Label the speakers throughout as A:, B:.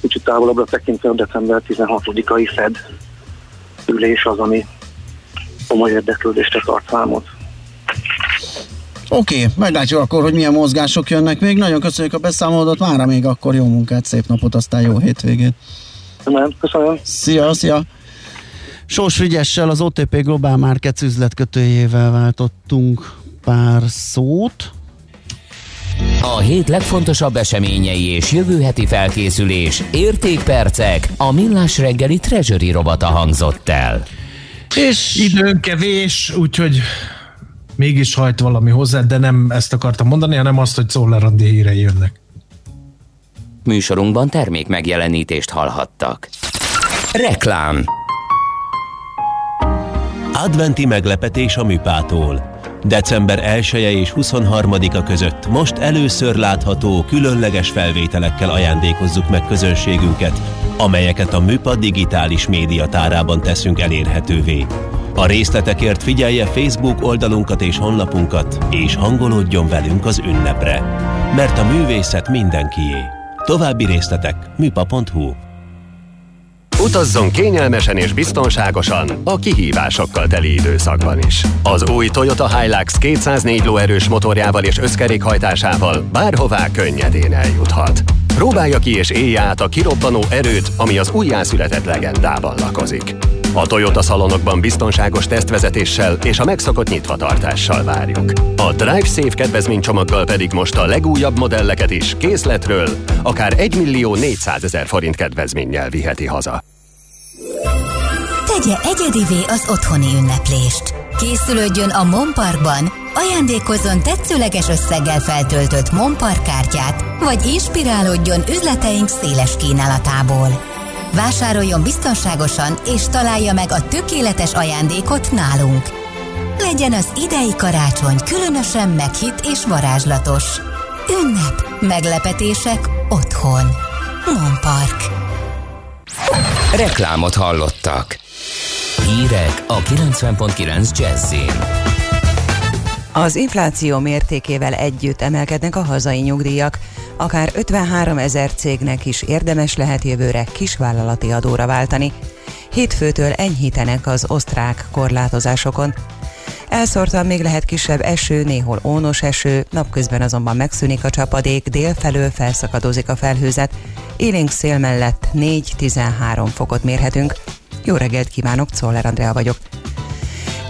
A: kicsit távolabbra tekintve a december 16-ai Fed ülés az, ami komoly érdeklődésre tart számot.
B: Oké, okay, meglátjuk akkor, hogy milyen mozgások jönnek még. Nagyon köszönjük a beszámolódot, mára még akkor jó munkát, szép napot, aztán jó hétvégét.
A: Nem, köszönöm.
B: Szia, szia. Sós Frigyessel, az OTP Global Markets üzletkötőjével váltottunk pár szót.
C: A hét legfontosabb eseményei és jövő heti felkészülés, értékpercek, a millás reggeli treasury robata hangzott el.
D: És időn kevés, úgyhogy mégis hajt valami hozzá, de nem ezt akartam mondani, hanem azt, hogy Szoller Andi hírei jönnek.
C: Műsorunkban termék megjelenítést hallhattak. Reklám
E: Adventi meglepetés a műpától. December 1 -e és 23-a között most először látható különleges felvételekkel ajándékozzuk meg közönségünket, amelyeket a Műpa digitális médiatárában teszünk elérhetővé. A részletekért figyelje Facebook oldalunkat és honlapunkat, és hangolódjon velünk az ünnepre. Mert a művészet mindenkié. További részletek műpa.hu
F: Utazzon kényelmesen és biztonságosan a kihívásokkal teli időszakban is. Az új Toyota Hilux 204 lóerős motorjával és összkerékhajtásával bárhová könnyedén eljuthat. Próbálja ki és élje át a kirobbanó erőt, ami az újjászületett legendában lakozik. A Toyota szalonokban biztonságos tesztvezetéssel és a megszokott nyitvatartással várjuk. A Drive Safe kedvezménycsomaggal pedig most a legújabb modelleket is készletről akár 1 millió 400 ezer forint kedvezménnyel viheti haza.
G: Tegye egyedivé az otthoni ünneplést. Készülődjön a Monparkban, ajándékozzon tetszőleges összeggel feltöltött Monpark kártyát, vagy inspirálódjon üzleteink széles kínálatából. Vásároljon biztonságosan és találja meg a tökéletes ajándékot nálunk. Legyen az idei karácsony különösen meghitt és varázslatos. Ünnep, meglepetések otthon. Monpark.
C: Reklámot hallottak. Hírek a 90.9 Jazzin.
H: Az infláció mértékével együtt emelkednek a hazai nyugdíjak. Akár 53 ezer cégnek is érdemes lehet jövőre kisvállalati adóra váltani. Hétfőtől enyhítenek az osztrák korlátozásokon. Elszórtan még lehet kisebb eső, néhol ónos eső, napközben azonban megszűnik a csapadék, délfelől felszakadozik a felhőzet. Élénk szél mellett 4-13 fokot mérhetünk. Jó reggelt kívánok, Czoller Andrea vagyok.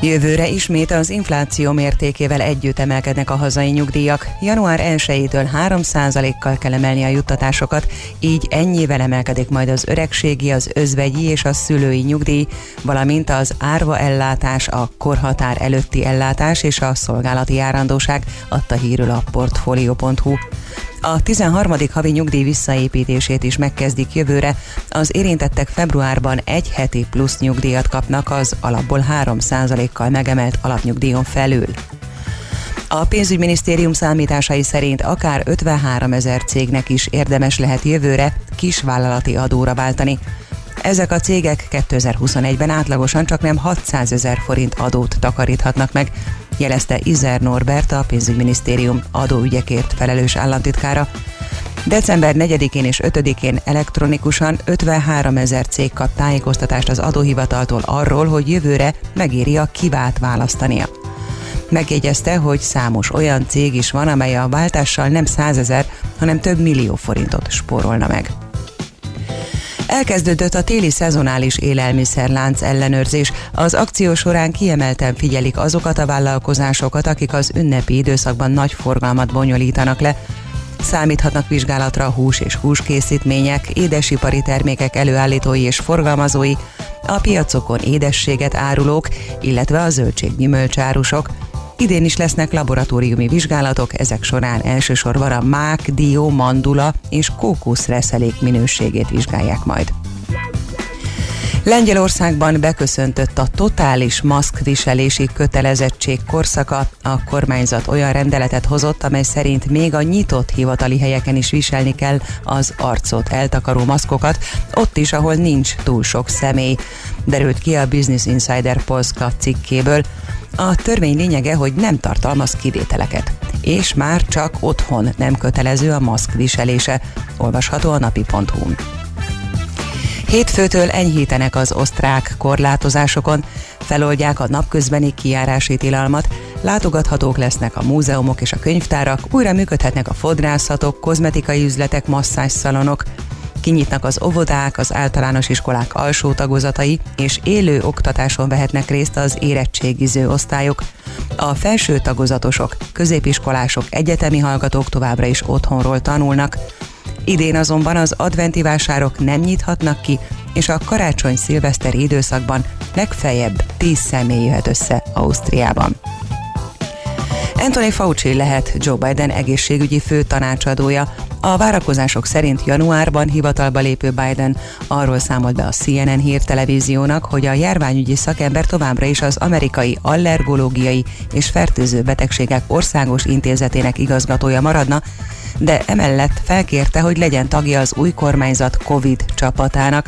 H: Jövőre ismét az infláció mértékével együtt emelkednek a hazai nyugdíjak. Január 1-től 3%-kal kell emelni a juttatásokat, így ennyivel emelkedik majd az öregségi, az özvegyi és a szülői nyugdíj, valamint az árva ellátás, a korhatár előtti ellátás és a szolgálati járandóság, adta hírül a Portfolio.hu. A 13. havi nyugdíj visszaépítését is megkezdik jövőre. Az érintettek februárban egy heti plusz nyugdíjat kapnak az alapból 3%-kal megemelt alapnyugdíjon felül. A pénzügyminisztérium számításai szerint akár 53 ezer cégnek is érdemes lehet jövőre kisvállalati adóra váltani. Ezek a cégek 2021-ben átlagosan csak nem 600 ezer forint adót takaríthatnak meg, jelezte Izer Norbert, a pénzügyminisztérium adóügyekért felelős államtitkára. December 4-én és 5-én elektronikusan 53 ezer cég kap tájékoztatást az adóhivataltól arról, hogy jövőre megéri a kivát választania. Megjegyezte, hogy számos olyan cég is van, amely a váltással nem 100 ezer, hanem több millió forintot spórolna meg. Elkezdődött a téli szezonális élelmiszerlánc ellenőrzés. Az akció során kiemelten figyelik azokat a vállalkozásokat, akik az ünnepi időszakban nagy forgalmat bonyolítanak le. Számíthatnak vizsgálatra hús és húskészítmények, édesipari termékek előállítói és forgalmazói, a piacokon édességet árulók, illetve a zöldség-gyümölcsárusok. Idén is lesznek laboratóriumi vizsgálatok, ezek során elsősorban a mák, dió, mandula és kókuszreszelék minőségét vizsgálják majd. Lengyelországban beköszöntött a totális maszkviselési kötelezettség korszaka. A kormányzat olyan rendeletet hozott, amely szerint még a nyitott hivatali helyeken is viselni kell az arcot eltakaró maszkokat, ott is, ahol nincs túl sok személy. Derült ki a Business Insider Polska cikkéből. A törvény lényege, hogy nem tartalmaz kivételeket, és már csak otthon nem kötelező a maszk viselése. Olvasható a napi.hu-n. Hétfőtől enyhítenek az osztrák korlátozásokon, feloldják a napközbeni kijárási tilalmat, látogathatók lesznek a múzeumok és a könyvtárak, újra működhetnek a fodrászatok, kozmetikai üzletek, masszásszalonok, kinyitnak az óvodák, az általános iskolák alsó tagozatai, és élő oktatáson vehetnek részt az érettségiző osztályok. A felső tagozatosok, középiskolások, egyetemi hallgatók továbbra is otthonról tanulnak. Idén azonban az adventi vásárok nem nyithatnak ki, és a karácsony-szilveszteri időszakban legfeljebb 10 személy jöhet össze Ausztriában. Anthony Fauci lehet Joe Biden egészségügyi fő tanácsadója. A várakozások szerint januárban hivatalba lépő Biden arról számolt be a CNN hírtelevíziónak, hogy a járványügyi szakember továbbra is az amerikai allergológiai és fertőző betegségek országos intézetének igazgatója maradna, de emellett felkérte, hogy legyen tagja az új kormányzat COVID csapatának.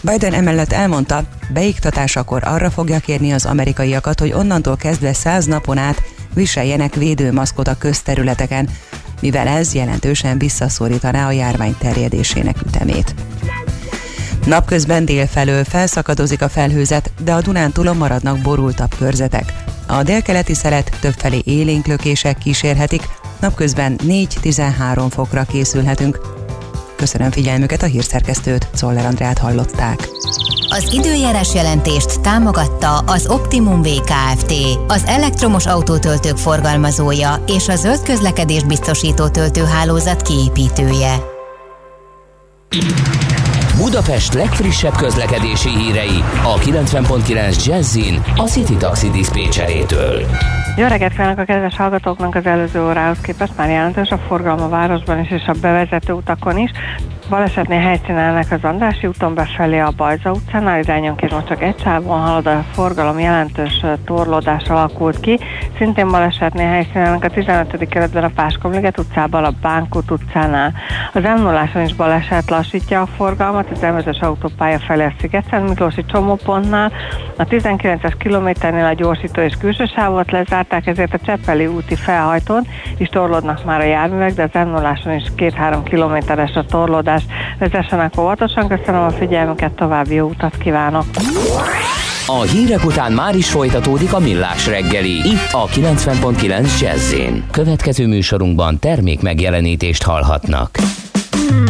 H: Biden emellett elmondta, beiktatásakor arra fogja kérni az amerikaiakat, hogy onnantól kezdve száz napon át viseljenek védőmaszkot a közterületeken, mivel ez jelentősen visszaszorítaná a járvány terjedésének ütemét. Napközben délfelől felszakadozik a felhőzet, de a Dunántúlon maradnak borultabb körzetek. A délkeleti szelet többfelé élénklökések kísérhetik, napközben 4-13 fokra készülhetünk. Köszönöm figyelmüket, a hírszerkesztőt, Czoller Andrát hallották.
G: Az időjárás jelentést támogatta az Optimum VKFT, az elektromos autótöltők forgalmazója és a zöld közlekedés biztosító töltőhálózat kiépítője.
C: Budapest legfrissebb közlekedési hírei a 90.9 Jazzin a City Taxi Dispécsejétől.
I: Jó reggelt kívánok a kedves hallgatóknak az előző órához képest már jelentős a forgalma a városban is és a bevezető utakon is. Balesetnél helyszínelnek az Andrási úton befelé a Bajza utcánál, irányonként most csak egy sávon halad a forgalom, jelentős torlódás alakult ki. Szintén balesetnél helyszínelnek a 15. keretben a Páskomliget utcában, a Bánkút utcánál. Az m is baleset lassítja a forgalmat, az elvezős autópálya felé a Sziget Miklósi csomópontnál. A 19-es kilométernél a gyorsító és külső sávot lezárták, ezért a Cseppeli úti felhajtón is torlódnak már a járművek, de az m is 2-3 kilométeres a torlódás. Vezessenek óvatosan, köszönöm a figyelmüket, további jó utat kívánok!
C: A hírek után már is folytatódik a millás reggeli, itt a 90.9 jazz Következő műsorunkban termék megjelenítést hallhatnak.
J: apart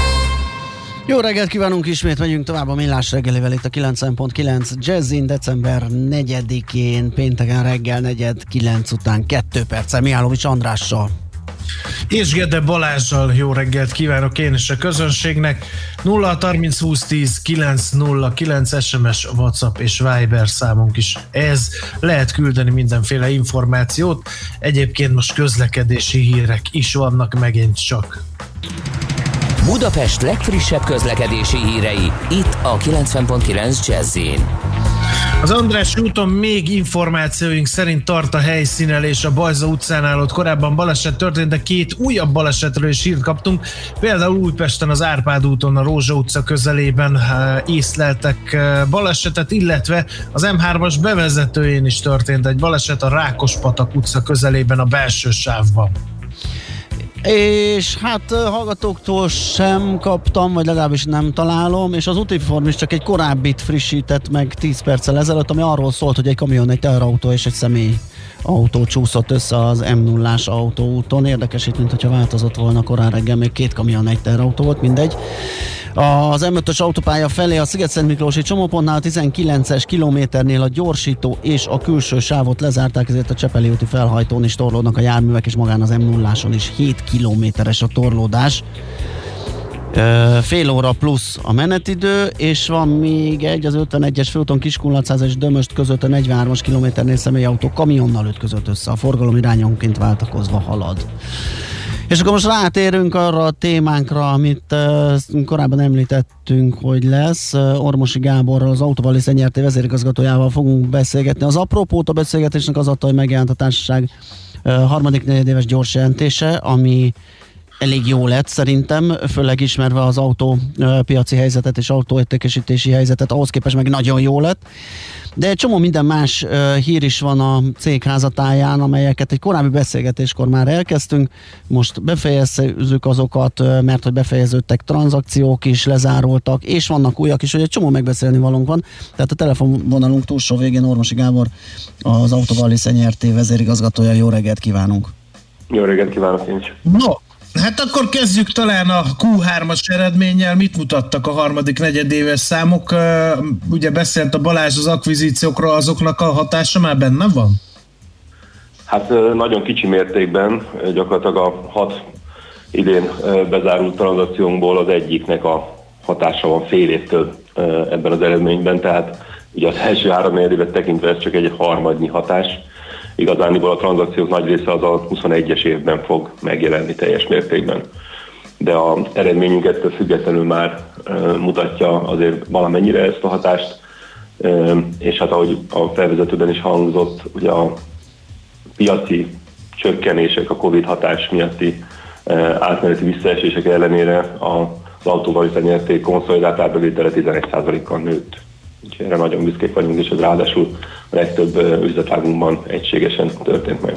B: Jó reggelt kívánunk ismét, megyünk tovább a Millás reggelivel itt a 90.9 Jazzin december 4-én, pénteken reggel 4 9 után 2 perccel Mihálovics Andrással.
D: És Gede Balázsjal jó reggelt kívánok én és a közönségnek. 0 30 20 10 9 0 9 SMS, WhatsApp és Viber számunk is ez. Lehet küldeni mindenféle információt. Egyébként most közlekedési hírek is vannak megint csak.
C: Budapest legfrissebb közlekedési hírei, itt a 90.9 jazz
D: az András úton még információink szerint tart a helyszínelés a Bajza utcánál, ott korábban baleset történt, de két újabb balesetről is hírt kaptunk. Például Újpesten az Árpád úton a Rózsa utca közelében eh, észleltek eh, balesetet, illetve az M3-as bevezetőjén is történt egy baleset a Rákospatak utca közelében a belső sávban.
B: És hát hallgatóktól sem kaptam, vagy legalábbis nem találom, és az Utiform is csak egy korábbit frissített meg 10 perccel ezelőtt, ami arról szólt, hogy egy kamion, egy teherautó és egy személy autó csúszott össze az m 0 autóúton. Érdekes itt, mint hogyha változott volna korán reggel, még két kamion, egy teherautó volt, mindegy. Az M5-ös autópálya felé a Sziget-Szent Miklósi csomópontnál a 19-es kilométernél a gyorsító és a külső sávot lezárták, ezért a Csepeli úti felhajtón is torlódnak a járművek, és magán az m 0 is 7 kilométeres a torlódás. Fél óra plusz a menetidő, és van még egy az 51-es főúton Kiskunlacáz és Dömöst között a 43-as kilométernél személyautó kamionnal ütközött össze. A forgalom irányonként váltakozva halad. És akkor most rátérünk arra a témánkra, amit uh, korábban említettünk, hogy lesz. Uh, Ormosi Gáborral, az Autóval és Nyerté vezérigazgatójával fogunk beszélgetni. Az apropót a beszélgetésnek az adta, hogy megjelent a társaság uh, harmadik negyedéves gyors jelentése, ami elég jó lett szerintem, főleg ismerve az autópiaci helyzetet és autóértékesítési helyzetet, ahhoz képest meg nagyon jó lett. De egy csomó minden más hír is van a cég házatáján, amelyeket egy korábbi beszélgetéskor már elkezdtünk. Most befejezzük azokat, mert hogy befejeződtek tranzakciók is, lezárultak, és vannak újak is, hogy egy csomó megbeszélni valónk van. Tehát a telefonvonalunk túlsó végén Ormosi Gábor, az Autovalli Szenyerté vezérigazgatója. Jó reggelt kívánunk!
J: Jó reggelt kívánok én is!
D: No, Hát akkor kezdjük talán a Q3-as eredménnyel. Mit mutattak a harmadik negyedéves számok? Ugye beszélt a Balázs az akvizíciókról, azoknak a hatása már benne van?
J: Hát nagyon kicsi mértékben, gyakorlatilag a hat idén bezárult tranzakciónkból az egyiknek a hatása van fél évtől ebben az eredményben, tehát ugye az első három évet tekintve ez csak egy harmadnyi hatás Igazániból a tranzakciók nagy része az a 21-es évben fog megjelenni teljes mértékben. De a eredményünk ettől függetlenül már mutatja azért valamennyire ezt a hatást, és hát ahogy a felvezetőben is hangzott, ugye a piaci csökkenések, a Covid hatás miatti átmeneti visszaesések ellenére az autóval nyerték konszolidált árbevétele 11%-kal nőtt. Úgyhogy erre nagyon büszkék vagyunk, és ez ráadásul a legtöbb üzletágunkban egységesen történt meg.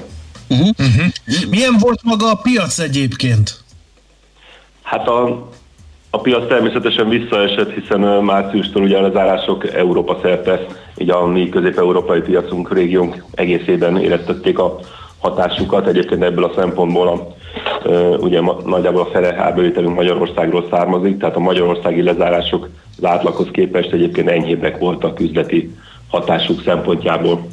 D: Uh-huh. Uh-huh. Milyen volt maga a piac egyébként?
J: Hát a, a piac természetesen visszaesett, hiszen márciustól ugye a lezárások Európa szerte, így a mi közép-európai piacunk, régiónk egészében éreztették a hatásukat. Egyébként ebből a szempontból a, ugye nagyjából a fele árbevételünk Magyarországról származik, tehát a magyarországi lezárások az átlaghoz képest egyébként enyhébbek voltak üzleti hatásuk szempontjából.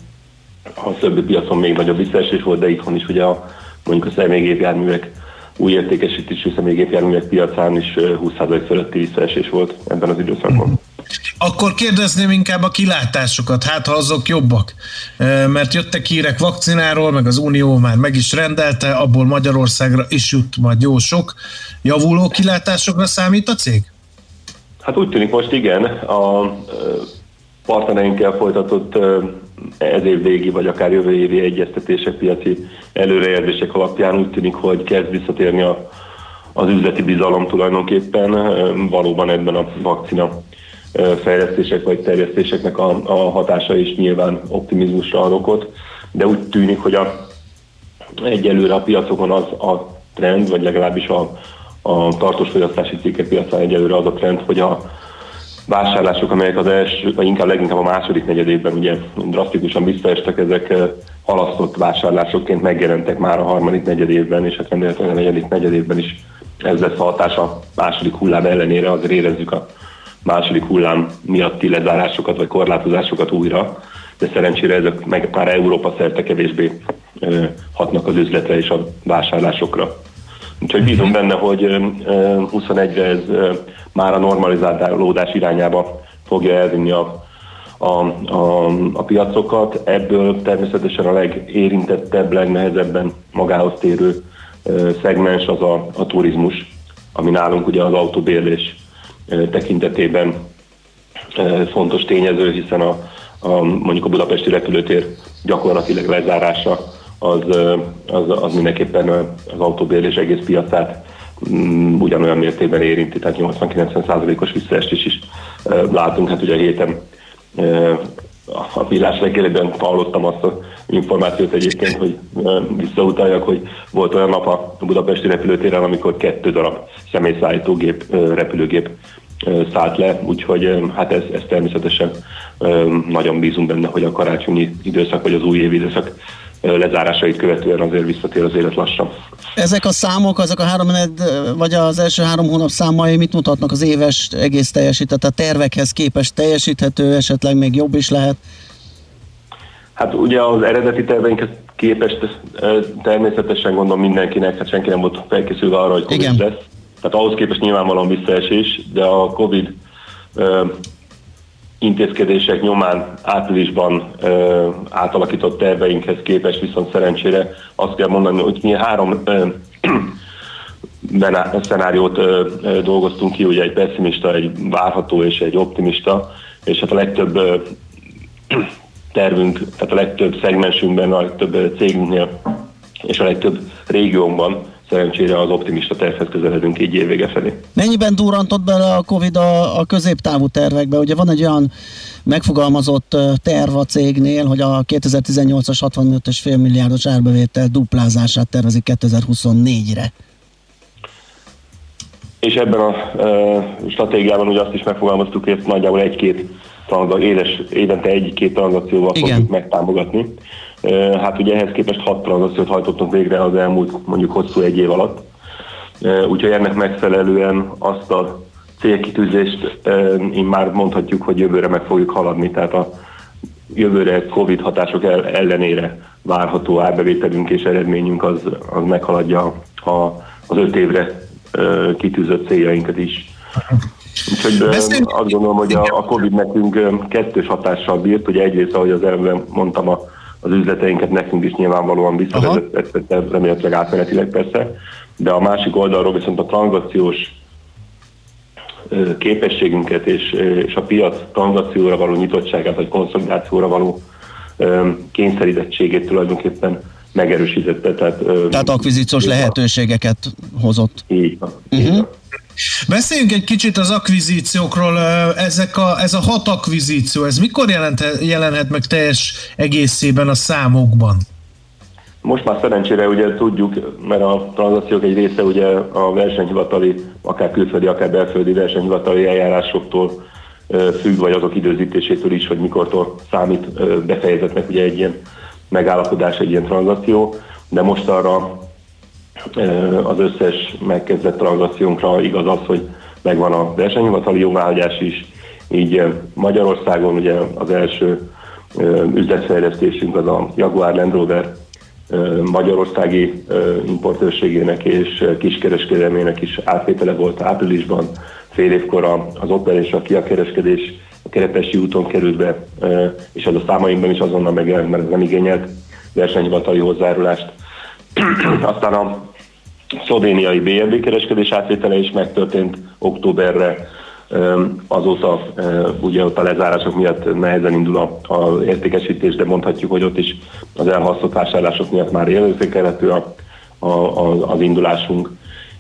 J: A többi piacon még nagyobb visszaesés volt, de itthon is ugye a, mondjuk a személygépjárművek új értékesítésű személygépjárművek piacán is 20% fölötti visszaesés volt ebben az időszakban.
D: Akkor kérdezném inkább a kilátásokat, hát ha azok jobbak. Mert jöttek hírek vakcináról, meg az Unió már meg is rendelte, abból Magyarországra is jut majd jó sok. Javuló kilátásokra számít a cég?
J: Hát úgy tűnik most igen. A partnereinkkel folytatott ez év végi, vagy akár jövő évi egyeztetések, piaci előrejelzések alapján úgy tűnik, hogy kezd visszatérni a, az üzleti bizalom tulajdonképpen valóban ebben a vakcina fejlesztések vagy terjesztéseknek a, a hatása is nyilván optimizmusra ad okot, de úgy tűnik, hogy a, egyelőre a piacokon az a trend, vagy legalábbis a, a tartós fogyasztási cikkek piacán egyelőre az a trend, hogy a vásárlások, amelyek az első, vagy inkább leginkább a második negyedében ugye drasztikusan visszaestek, ezek halasztott vásárlásokként megjelentek már a harmadik negyedévben, és hát remélhetően a negyedik negyedévben is ez lesz a hatás a második hullám ellenére, azért érezzük a második hullám miatti lezárásokat vagy korlátozásokat újra, de szerencsére ezek meg már Európa szerte kevésbé hatnak az üzletre és a vásárlásokra. Úgyhogy bízom benne, hogy 21-re ez már a normalizálódás irányába fogja elvinni a, a, a, a piacokat. Ebből természetesen a legérintettebb, legnehezebben magához térő szegmens az a, a turizmus, ami nálunk ugye az autóbérlés tekintetében fontos tényező, hiszen a, a, mondjuk a budapesti repülőtér gyakorlatilag lezárása az, az, az mindenképpen az autóbérlés egész piacát mm, ugyanolyan mértékben érinti, tehát 80-90%-os visszaestés is látunk. Hát ugye a héten a villás reggelében hallottam azt az információt egyébként, hogy visszautaljak, hogy volt olyan nap a budapesti repülőtéren, amikor kettő darab személyszállítógép, repülőgép szállt le, úgyhogy hát ez, ez természetesen nagyon bízunk benne, hogy a karácsonyi időszak vagy az új év időszak lezárásait követően azért visszatér az élet lassan.
B: Ezek a számok, azok a három vagy az első három hónap számai mit mutatnak az éves egész teljesített, a tervekhez képest teljesíthető, esetleg még jobb is lehet?
J: Hát ugye az eredeti terveinkhez képest természetesen gondolom mindenkinek, hát senki nem volt felkészülve arra, hogy Covid Igen. lesz. Tehát ahhoz képest nyilvánvalóan visszaesés, de a Covid intézkedések nyomán áprilisban ö, átalakított terveinkhez képest viszont szerencsére azt kell mondani, hogy mi három ö, szenáriót ö, ö, dolgoztunk ki, ugye egy pessimista, egy várható és egy optimista, és hát a legtöbb ö, tervünk, tehát a legtöbb szegmensünkben, a legtöbb cégünknél és a legtöbb régiónkban szerencsére az optimista tervhez közeledünk így évvége felé.
B: Mennyiben durrantott bele a Covid a, a középtávú tervekbe? Ugye van egy olyan megfogalmazott terv a cégnél, hogy a 2018-as 65,5 milliárdos árbevétel duplázását tervezik 2024-re.
J: És ebben a e, stratégiában ugye azt is megfogalmaztuk, hogy ezt nagyjából egy-két éves, évente egy-két tranzakcióval fogjuk megtámogatni. Hát ugye ehhez képest hat tranzakciót hajtottunk végre az elmúlt mondjuk hosszú egy év alatt. Úgyhogy ennek megfelelően azt a célkitűzést én már mondhatjuk, hogy jövőre meg fogjuk haladni, tehát a jövőre Covid hatások ellenére várható árbevételünk és eredményünk az, az meghaladja a, az öt évre kitűzött céljainkat is. Úgyhogy azt gondolom, hogy a, a Covid nekünk kettős hatással bírt, hogy egyrészt, ahogy az előbb mondtam, a az üzleteinket nekünk is nyilvánvalóan visszavezetett, remélhetőleg átmenetileg persze, de a másik oldalról viszont a tranzakciós képességünket és, és a piac tranzakcióra való nyitottságát, vagy konszolidációra való kényszerítettségét tulajdonképpen megerősítette. Tehát,
B: tehát akvizíciós lehetőségeket hozott.
J: Így van. Uh-huh. Így van.
D: Beszéljünk egy kicsit az akvizíciókról. Ezek a, ez a hat akvizíció, ez mikor jelent, jelenhet meg teljes egészében a számokban?
J: Most már szerencsére ugye tudjuk, mert a tranzakciók egy része ugye a versenyhivatali, akár külföldi, akár belföldi versenyhivatali eljárásoktól függ, vagy azok időzítésétől is, hogy mikortól számít befejezetnek ugye egy ilyen megállapodás, egy ilyen tranzakció, de most arra az összes megkezdett tranzakciónkra igaz az, hogy megvan a versenyhivatali jóváhagyás is, így Magyarországon ugye az első üzletfejlesztésünk az a Jaguar Land Rover magyarországi importőrségének és kiskereskedelmének is átvétele volt áprilisban, fél évkor az Opel és a Kia kereskedés a Kerepesi úton került be, és ez a számainkban is azonnal megjelent, mert nem igényelt versenyhivatali hozzárulást. Aztán a szlovéniai BNB kereskedés átvétele is megtörtént októberre, azóta ugye ott a lezárások miatt nehezen indul a, a értékesítés, de mondhatjuk, hogy ott is az elhasztott vásárlások miatt már érzékelhető a, a, a, az indulásunk.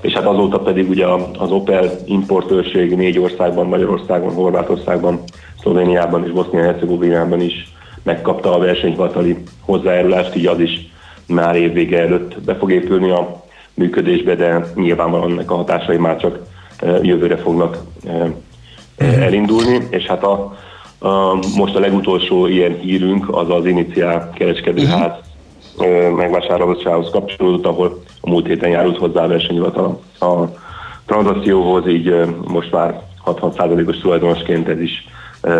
J: és hát azóta pedig ugye az Opel importőrség négy országban, Magyarországon, Horvátországban, Szlovéniában és Bosznia-Hercegovinában is megkapta a versenyhivatali hozzájárulást, így az is már évvége előtt be fog épülni a működésbe, de nyilvánvalóan ennek a hatásai már csak jövőre fognak elindulni, és hát a, a, most a legutolsó ilyen hírünk az az Iniciál kereskedőház uh-huh. megvásárolássához kapcsolódott, ahol a múlt héten járult hozzá a versenyhivatal a tranzakcióhoz, így most már 60%-os tulajdonosként ez is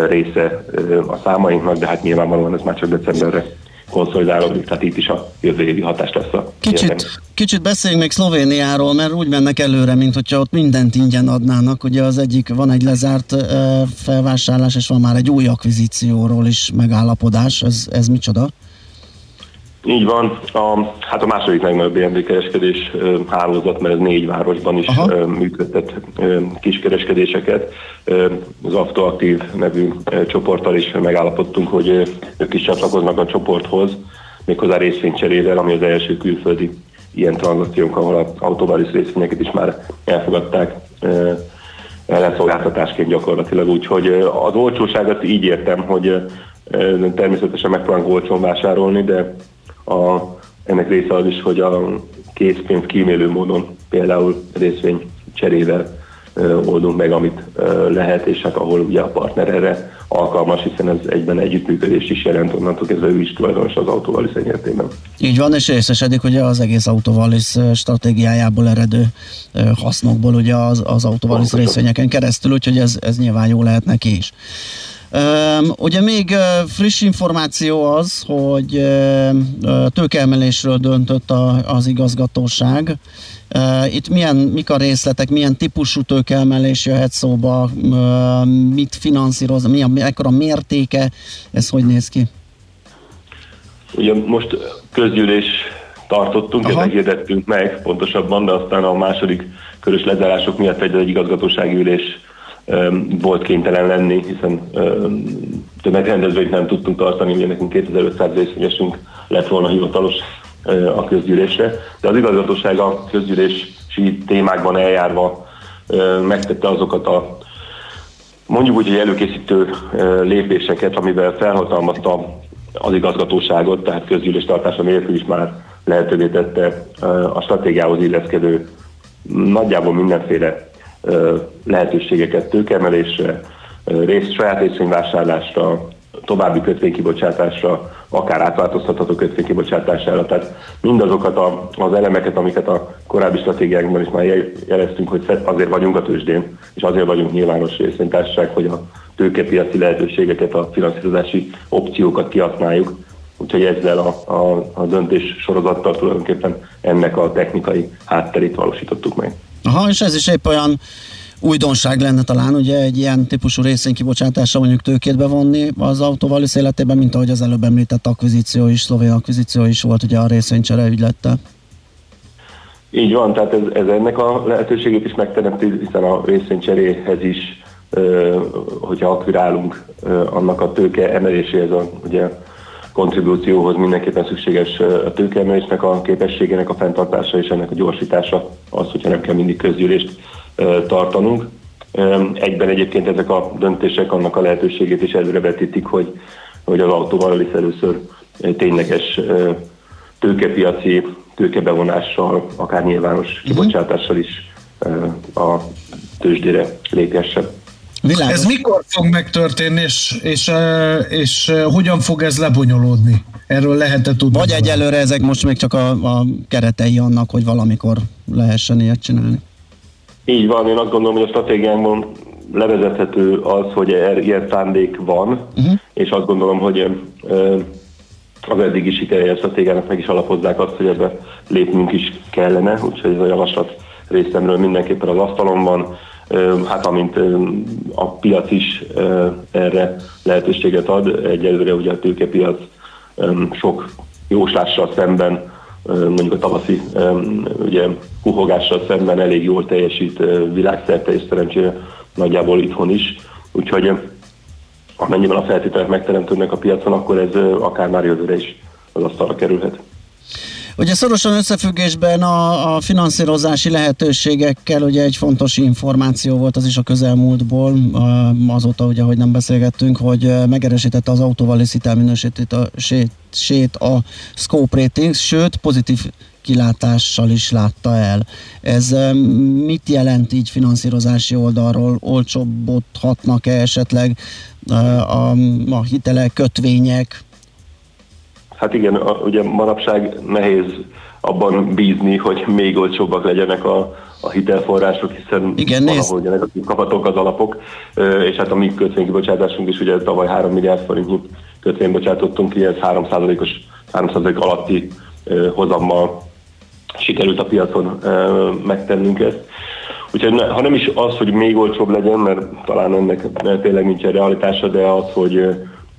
J: része a számainknak, de hát nyilvánvalóan ez már csak decemberre konszolidálódik, tehát itt is a jövő évi hatás lesz a
B: Kicsit, kicsit beszéljünk még Szlovéniáról, mert úgy mennek előre, mint hogyha ott mindent ingyen adnának. Ugye az egyik, van egy lezárt felvásárlás, és van már egy új akvizícióról is megállapodás. Ez, ez micsoda?
J: Így van. A, hát a második legnagyobb BMW kereskedés hálózat, mert ez négy városban is Aha. működtet kiskereskedéseket. Az Autoaktív nevű csoporttal is megállapodtunk, hogy ők is csatlakoznak a csoporthoz, méghozzá részvénycserével, ami az első külföldi ilyen tranzakciónk, ahol az autóvális részvényeket is már elfogadták ellenszolgáltatásként gyakorlatilag. Úgyhogy az olcsóságot így értem, hogy természetesen megpróbálunk olcsón vásárolni, de a, ennek része az is, hogy a készpénz kímélő módon például részvény cserével oldunk meg, amit lehet, és hát ahol ugye a partner erre alkalmas, hiszen ez egyben együttműködés is jelent, onnantól kezdve ő is tulajdonos az autóval is enyertében.
B: Így van, és részesedik ugye az egész autóvalis stratégiájából eredő hasznokból ugye az, az autóvalis részvényeken keresztül, úgyhogy ez, ez nyilván jó lehet neki is. Um, ugye még uh, friss információ az, hogy uh, tőkeemelésről döntött a, az igazgatóság. Uh, itt milyen, mik a részletek, milyen típusú tőkeemelés jöhet szóba, uh, mit finanszíroz, mi a, mekkora mértéke, ez hogy néz ki?
J: Ugye most közgyűlés tartottunk, ezt hirdettünk meg pontosabban, de aztán a második körös lezárások miatt egy, egy igazgatósági ülés volt kénytelen lenni, hiszen tömegrendezvényt nem tudtunk tartani, ugye nekünk 2500 részvényesünk lett volna hivatalos a közgyűlésre, de az igazgatóság a közgyűlési témákban eljárva megtette azokat a mondjuk úgy, hogy előkészítő lépéseket, amivel felhatalmazta az igazgatóságot, tehát közgyűlés tartása nélkül is már lehetővé tette a stratégiához illeszkedő nagyjából mindenféle lehetőségeket tőkemelésre, részt, saját részvényvásárlásra, további kötvénykibocsátásra, akár átváltoztatható kötvénykibocsátására. Tehát mindazokat a, az elemeket, amiket a korábbi stratégiákban is már jeleztünk, hogy azért vagyunk a tőzsdén, és azért vagyunk nyilvános részvénytársaság, hogy a tőkepiaci lehetőségeket, a finanszírozási opciókat kihasználjuk. Úgyhogy ezzel a, a, a döntés sorozattal tulajdonképpen ennek a technikai hátterét valósítottuk meg.
B: Aha, és ez is épp olyan újdonság lenne talán, ugye egy ilyen típusú részvénykibocsátásra mondjuk tőkét bevonni az autóval életében, mint ahogy az előbb említett akvizíció is, szlovén akvizíció is volt ugye a részvénycsere ügylettel.
J: Így van, tehát ez, ez ennek a lehetőségét is megteremti, hiszen a részvénycseréhez is, hogyha akvirálunk annak a tőke emeléséhez, a, ugye kontribúcióhoz mindenképpen szükséges a tőkeemelésnek a képességének a fenntartása és ennek a gyorsítása az, hogyha nem kell mindig közgyűlést tartanunk. Egyben egyébként ezek a döntések annak a lehetőségét is előrevetítik, hogy, hogy az autóval is először tényleges tőkepiaci tőkebevonással, akár nyilvános mhm. kibocsátással is a tőzsdére lépjessen.
D: Világos. Ez mikor fog megtörténni, és, és, és hogyan fog ez lebonyolódni? Erről lehetett tudni?
B: Vagy egyelőre ezek most még csak a, a keretei annak, hogy valamikor lehessen ilyet csinálni?
J: Így van, én azt gondolom, hogy a stratégiánkban levezethető az, hogy er, ilyen szándék van, uh-huh. és azt gondolom, hogy az eddigi sikerei stratégiának meg is alapozzák azt, hogy ebbe lépnünk is kellene, úgyhogy ez a javaslat részemről mindenképpen az asztalon van hát amint a piac is erre lehetőséget ad, egyelőre ugye a tőkepiac sok jóslással szemben, mondjuk a tavaszi ugye, kuhogással szemben elég jól teljesít világszerte, és szerencsére nagyjából itthon is. Úgyhogy amennyiben a feltételek megteremtődnek a piacon, akkor ez akár már jövőre is az asztalra kerülhet.
B: Ugye szorosan összefüggésben a, a finanszírozási lehetőségekkel ugye egy fontos információ volt az is a közelmúltból, azóta ugye, hogy nem beszélgettünk, hogy megerősítette az autóval hitelminősítét a, sét, a Scope Ratings, sőt pozitív kilátással is látta el. Ez mit jelent így finanszírozási oldalról? Olcsóbbodhatnak-e esetleg a, a hitelek, kötvények?
J: Hát igen, a, ugye manapság nehéz abban bízni, hogy még olcsóbbak legyenek a, a hitelforrások, hiszen
B: Igen,
J: valahol ugye negatív kapatok az alapok, és hát a mi kötvénykibocsátásunk is ugye tavaly 3 milliárd forintnyi kötvényt bocsátottunk ki, ez 3%-os, 3% alatti hozammal sikerült a piacon megtennünk ezt. Úgyhogy ne, ha nem is az, hogy még olcsóbb legyen, mert talán ennek tényleg nincs realitása, de az, hogy,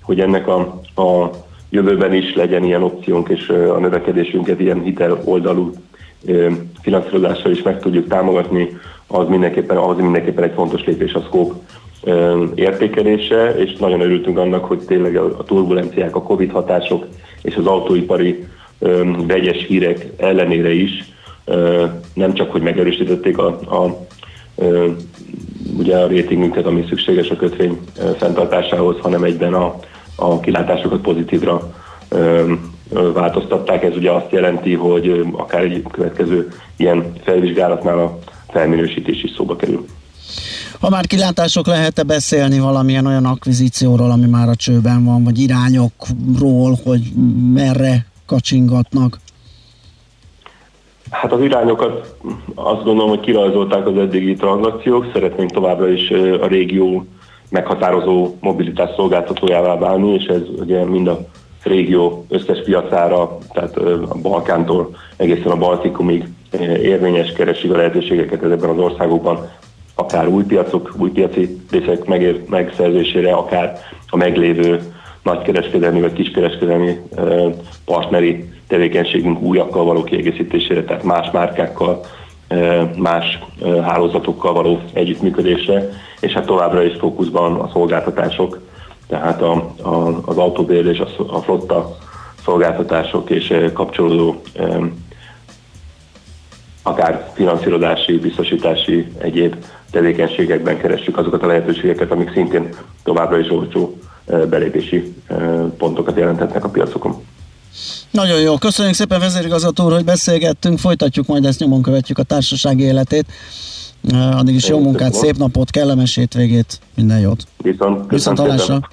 J: hogy ennek a, a jövőben is legyen ilyen opciónk, és a növekedésünket ilyen hitel oldalú finanszírozással is meg tudjuk támogatni, az mindenképpen, az mindenképpen egy fontos lépés a Scope értékelése, és nagyon örültünk annak, hogy tényleg a turbulenciák, a Covid hatások és az autóipari vegyes hírek ellenére is nem csak, hogy megerősítették a, a ugye a rétingünket, ami szükséges a kötvény fenntartásához, hanem egyben a, a kilátásokat pozitívra változtatták. Ez ugye azt jelenti, hogy akár egy következő ilyen felvizsgálatnál a felminősítés is szóba kerül.
B: Ha már kilátások, lehet-e beszélni valamilyen olyan akvizícióról, ami már a csőben van, vagy irányokról, hogy merre kacsingatnak?
J: Hát az irányokat azt gondolom, hogy kirajzolták az eddigi tranzakciók. Szeretnénk továbbra is a régió meghatározó mobilitás szolgáltatójává válni, és ez ugye mind a régió összes piacára, tehát a Balkántól egészen a Baltikumig érvényes keresik a lehetőségeket ebben az országokban, akár új piacok, új piaci részek megér, megszerzésére, akár a meglévő nagykereskedelmi vagy kiskereskedelmi partneri tevékenységünk újakkal való kiegészítésére, tehát más márkákkal, más hálózatokkal való együttműködésre, és hát továbbra is fókuszban a szolgáltatások, tehát a, a, az autóbérlés, a, a flotta szolgáltatások és kapcsolódó akár finanszírozási, biztosítási, egyéb tevékenységekben keressük azokat a lehetőségeket, amik szintén továbbra is olcsó belépési pontokat jelentetnek a piacokon.
B: Nagyon jó, köszönjük szépen vezérigazgató úr, hogy beszélgettünk, folytatjuk majd ezt nyomon követjük a társaság életét. Addig is jó munkát, szép napot, kellemes hétvégét, minden jót.
J: Viszont,
B: Viszont hallásra.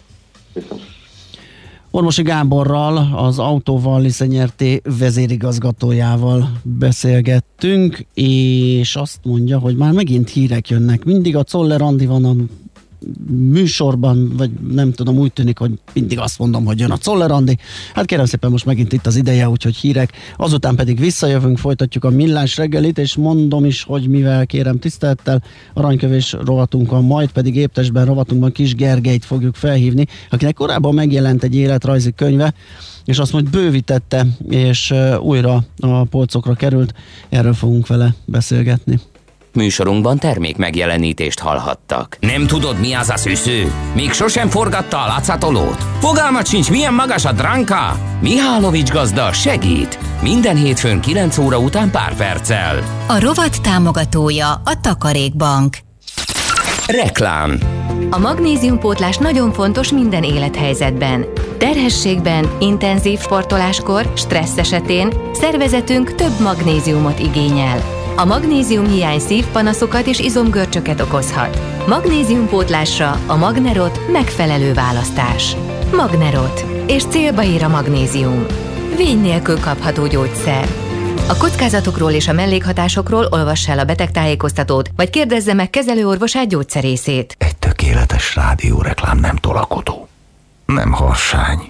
B: Ormosi Gáborral, az autóval Liszenyerté vezérigazgatójával beszélgettünk, és azt mondja, hogy már megint hírek jönnek. Mindig a Czoller Andi van a műsorban, vagy nem tudom, úgy tűnik, hogy mindig azt mondom, hogy jön a Czoller Andi. Hát kérem szépen, most megint itt az ideje, úgyhogy hírek. Azután pedig visszajövünk, folytatjuk a millás reggelit, és mondom is, hogy mivel kérem tisztelettel, aranykövés rovatunkon, majd pedig éptesben rovatunkban Kis Gergelyt fogjuk felhívni, akinek korábban megjelent egy életrajzi könyve, és azt majd bővítette, és újra a polcokra került. Erről fogunk vele beszélgetni.
C: Műsorunkban termék megjelenítést hallhattak. Nem tudod, mi az a szűző? Még sosem forgatta a látszatolót? Fogalmat sincs, milyen magas a dránka? Mihálovics gazda segít! Minden hétfőn 9 óra után pár perccel.
G: A rovat támogatója a Takarékbank.
C: Reklám
K: A magnéziumpótlás nagyon fontos minden élethelyzetben. Terhességben, intenzív sportoláskor, stressz esetén szervezetünk több magnéziumot igényel. A magnézium hiány szívpanaszokat és izomgörcsöket okozhat. Magnéziumpótlásra a Magnerot megfelelő választás. Magnerot. És célba ír a magnézium. Vény nélkül kapható gyógyszer. A kockázatokról és a mellékhatásokról olvass el a betegtájékoztatót, vagy kérdezze meg kezelőorvosát gyógyszerészét.
L: Egy tökéletes rádióreklám nem tolakodó. Nem harsány.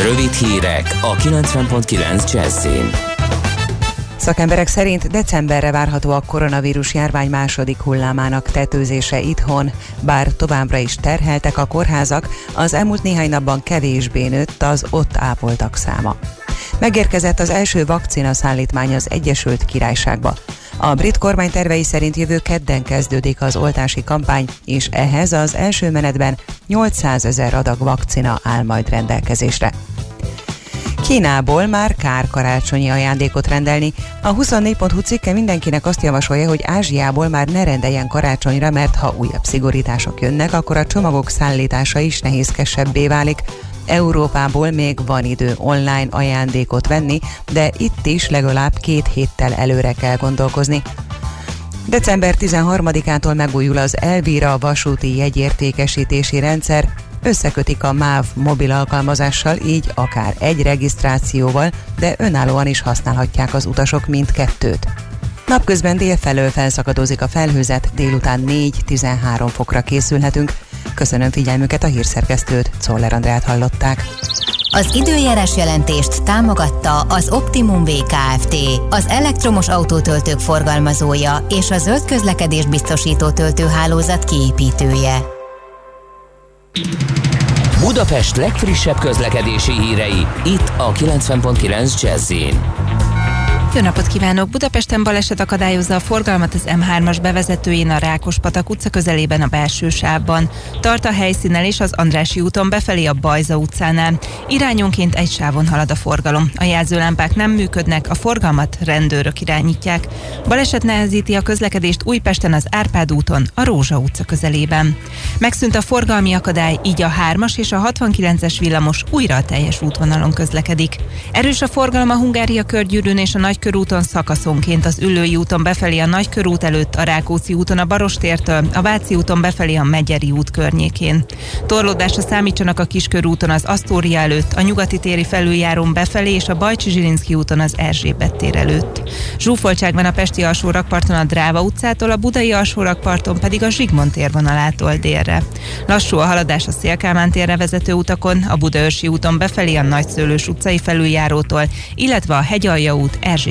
C: Rövid hírek a 90.9 Jazzin.
H: Szakemberek szerint decemberre várható a koronavírus járvány második hullámának tetőzése itthon, bár továbbra is terheltek a kórházak, az elmúlt néhány napban kevésbé nőtt az ott ápoltak száma. Megérkezett az első vakcina szállítmány az Egyesült Királyságba. A brit kormány tervei szerint jövő kedden kezdődik az oltási kampány, és ehhez az első menetben 800 ezer adag vakcina áll majd rendelkezésre. Kínából már kár karácsonyi ajándékot rendelni. A 24.hu cikke mindenkinek azt javasolja, hogy Ázsiából már ne rendeljen karácsonyra, mert ha újabb szigorítások jönnek, akkor a csomagok szállítása is nehézkesebbé válik. Európából még van idő online ajándékot venni, de itt is legalább két héttel előre kell gondolkozni. December 13-ától megújul az Elvira vasúti jegyértékesítési rendszer, összekötik a MÁV mobil alkalmazással, így akár egy regisztrációval, de önállóan is használhatják az utasok mindkettőt. Napközben délfelől felszakadozik a felhőzet, délután 4-13 fokra készülhetünk. Köszönöm figyelmüket a hírszerkesztőt, Czoller Andrát hallották.
G: Az időjárás jelentést támogatta az Optimum VKFT, az elektromos autótöltők forgalmazója és a zöld közlekedés biztosító töltőhálózat kiépítője.
C: Budapest legfrissebb közlekedési hírei, itt a 90.9 jazz
M: jó napot kívánok! Budapesten baleset akadályozza a forgalmat az M3-as bevezetőjén a Rákospatak utca közelében a belső sávban. Tart a helyszínen és az Andrási úton befelé a Bajza utcánál. Irányonként egy sávon halad a forgalom. A jelzőlámpák nem működnek, a forgalmat rendőrök irányítják. Baleset nehezíti a közlekedést Újpesten az Árpád úton, a Rózsa utca közelében. Megszűnt a forgalmi akadály, így a 3-as és a 69-es villamos újra a teljes útvonalon közlekedik. Erős a forgalom a Hungária körgyűrűn és a Nagy Nagykörúton szakaszonként az Üllői úton befelé a Nagykörút előtt, a Rákóczi úton a Barostértől, a Váci úton befelé a Megyeri út környékén. Torlódásra számítsanak a Kiskörúton az Asztória előtt, a Nyugati téri felüljárón befelé és a Bajcsi Zsilinszki úton az Erzsébet tér előtt. Zsúfoltság van a Pesti alsó rakparton a Dráva utcától, a Budai alsó rakparton pedig a Zsigmond térvonalától délre. Lassú a haladás a Szélkámán térre vezető utakon, a Budaörsi úton befelé a Nagyszőlős utcai felüljárótól, illetve a Hegyalja út Erzsébet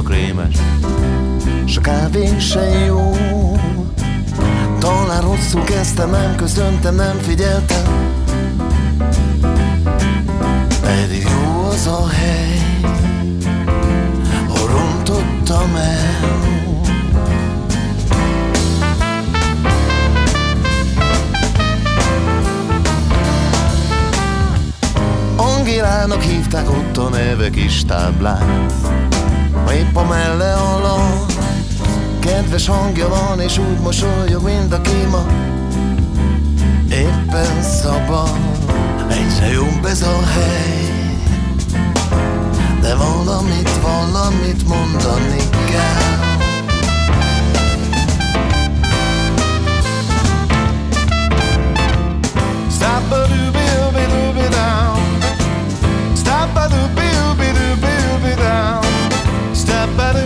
N: A krémes, s a kávé se jó. Talán rosszul kezdtem, nem köszöntem, nem figyeltem, pedig jó az a hely, ha rontottam el. Angélának hívták ott a neve kis táblán épp a melle alatt Kedves hangja van, és úgy mosolyog, mint a kéma. Éppen szabad, egyre jobb ez a hely. De valamit, valamit mondani kell. Stop a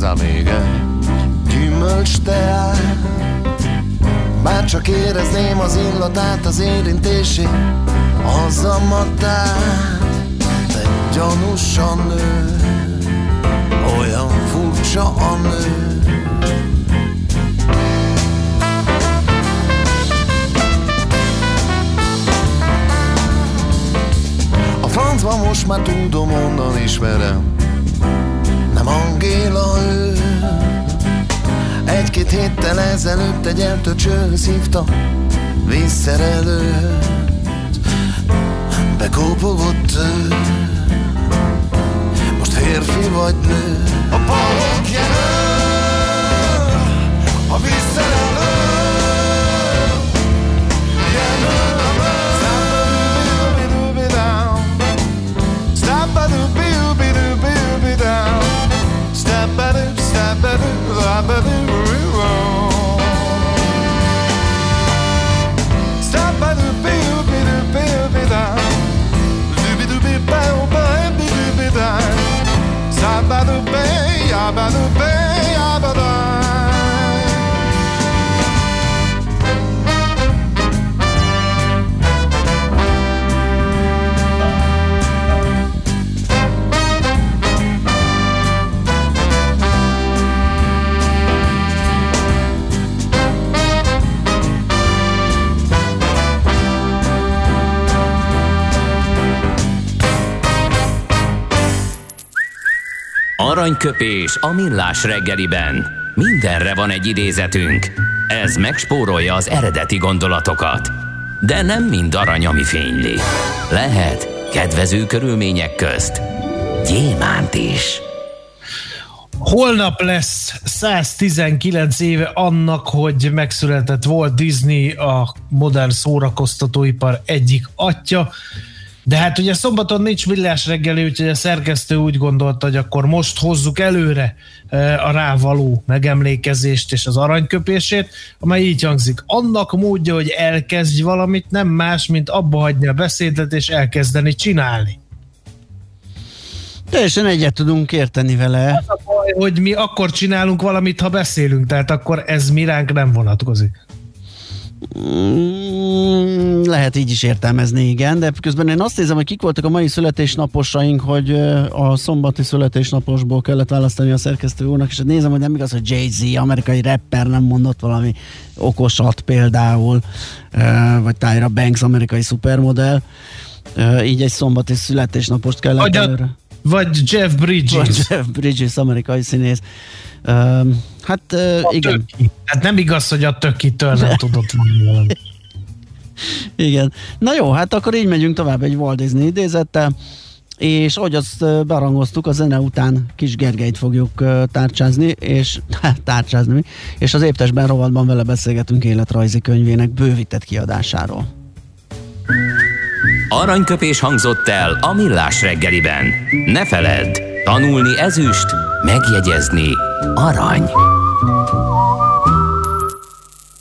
N: hozzá még egy gyümölcs teát. Bár csak érezném az illatát, az érintését Azzal matát Te gyanúsan nő Olyan furcsa a nő. A francban most már tudom, onnan ismerem Angéla ő Egy-két héttel ezelőtt egy eltöcsőhöz hívta Vízszerelőt. Bekópogott. Ő Most férfi vagy nő. A balok jelöl A vízszerelő river. Stop
O: by the bill, be Stop by the bay, by the bay.
C: Aranyköpés a millás reggeliben. Mindenre van egy idézetünk. Ez megspórolja az eredeti gondolatokat. De nem mind arany, ami fényli. Lehet kedvező körülmények közt gyémánt is.
D: Holnap lesz 119 éve annak, hogy megszületett volt Disney, a modern szórakoztatóipar egyik atya. De hát ugye szombaton nincs villás reggeli, úgyhogy a szerkesztő úgy gondolta, hogy akkor most hozzuk előre e, a rávaló megemlékezést és az aranyköpését, amely így hangzik. Annak módja, hogy elkezdj valamit, nem más, mint abba hagyni a beszédet és elkezdeni csinálni.
B: Teljesen egyet tudunk érteni vele.
D: Az a baj, hogy mi akkor csinálunk valamit, ha beszélünk, tehát akkor ez miránk nem vonatkozik.
B: Mm, lehet így is értelmezni, igen, de közben én azt nézem, hogy kik voltak a mai születésnaposaink, hogy a szombati születésnaposból kellett választani a szerkesztő úrnak, és hát nézem, hogy nem igaz, hogy Jay-Z, amerikai rapper nem mondott valami okosat például, vagy Tyra Banks, amerikai szupermodell, így egy szombati születésnapost kellett
D: vagy
B: előre.
D: Vagy Jeff Bridges.
B: Vagy Jeff Bridges, amerikai színész. Hát uh, igen.
D: Töki. Hát nem igaz, hogy a tökitől nem tudott mondani
B: Igen. Na jó, hát akkor így megyünk tovább egy Walt Disney idézettel, és ahogy azt berangoztuk, a zene után Kis Gergelyt fogjuk tárcsázni, és hát, tárcsázni és az éptesben rovatban vele beszélgetünk életrajzi könyvének bővített kiadásáról.
C: Aranyköpés hangzott el a millás reggeliben. Ne feledd, tanulni ezüst, megjegyezni arany.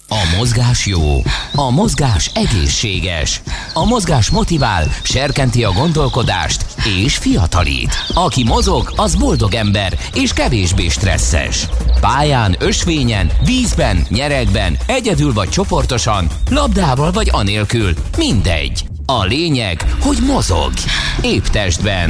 C: A mozgás jó, a mozgás egészséges, a mozgás motivál, serkenti a gondolkodást és fiatalít. Aki mozog, az boldog ember és kevésbé stresszes. Pályán, ösvényen, vízben, nyeregben, egyedül vagy csoportosan, labdával vagy anélkül, mindegy. A lényeg, hogy mozog. Épp testben.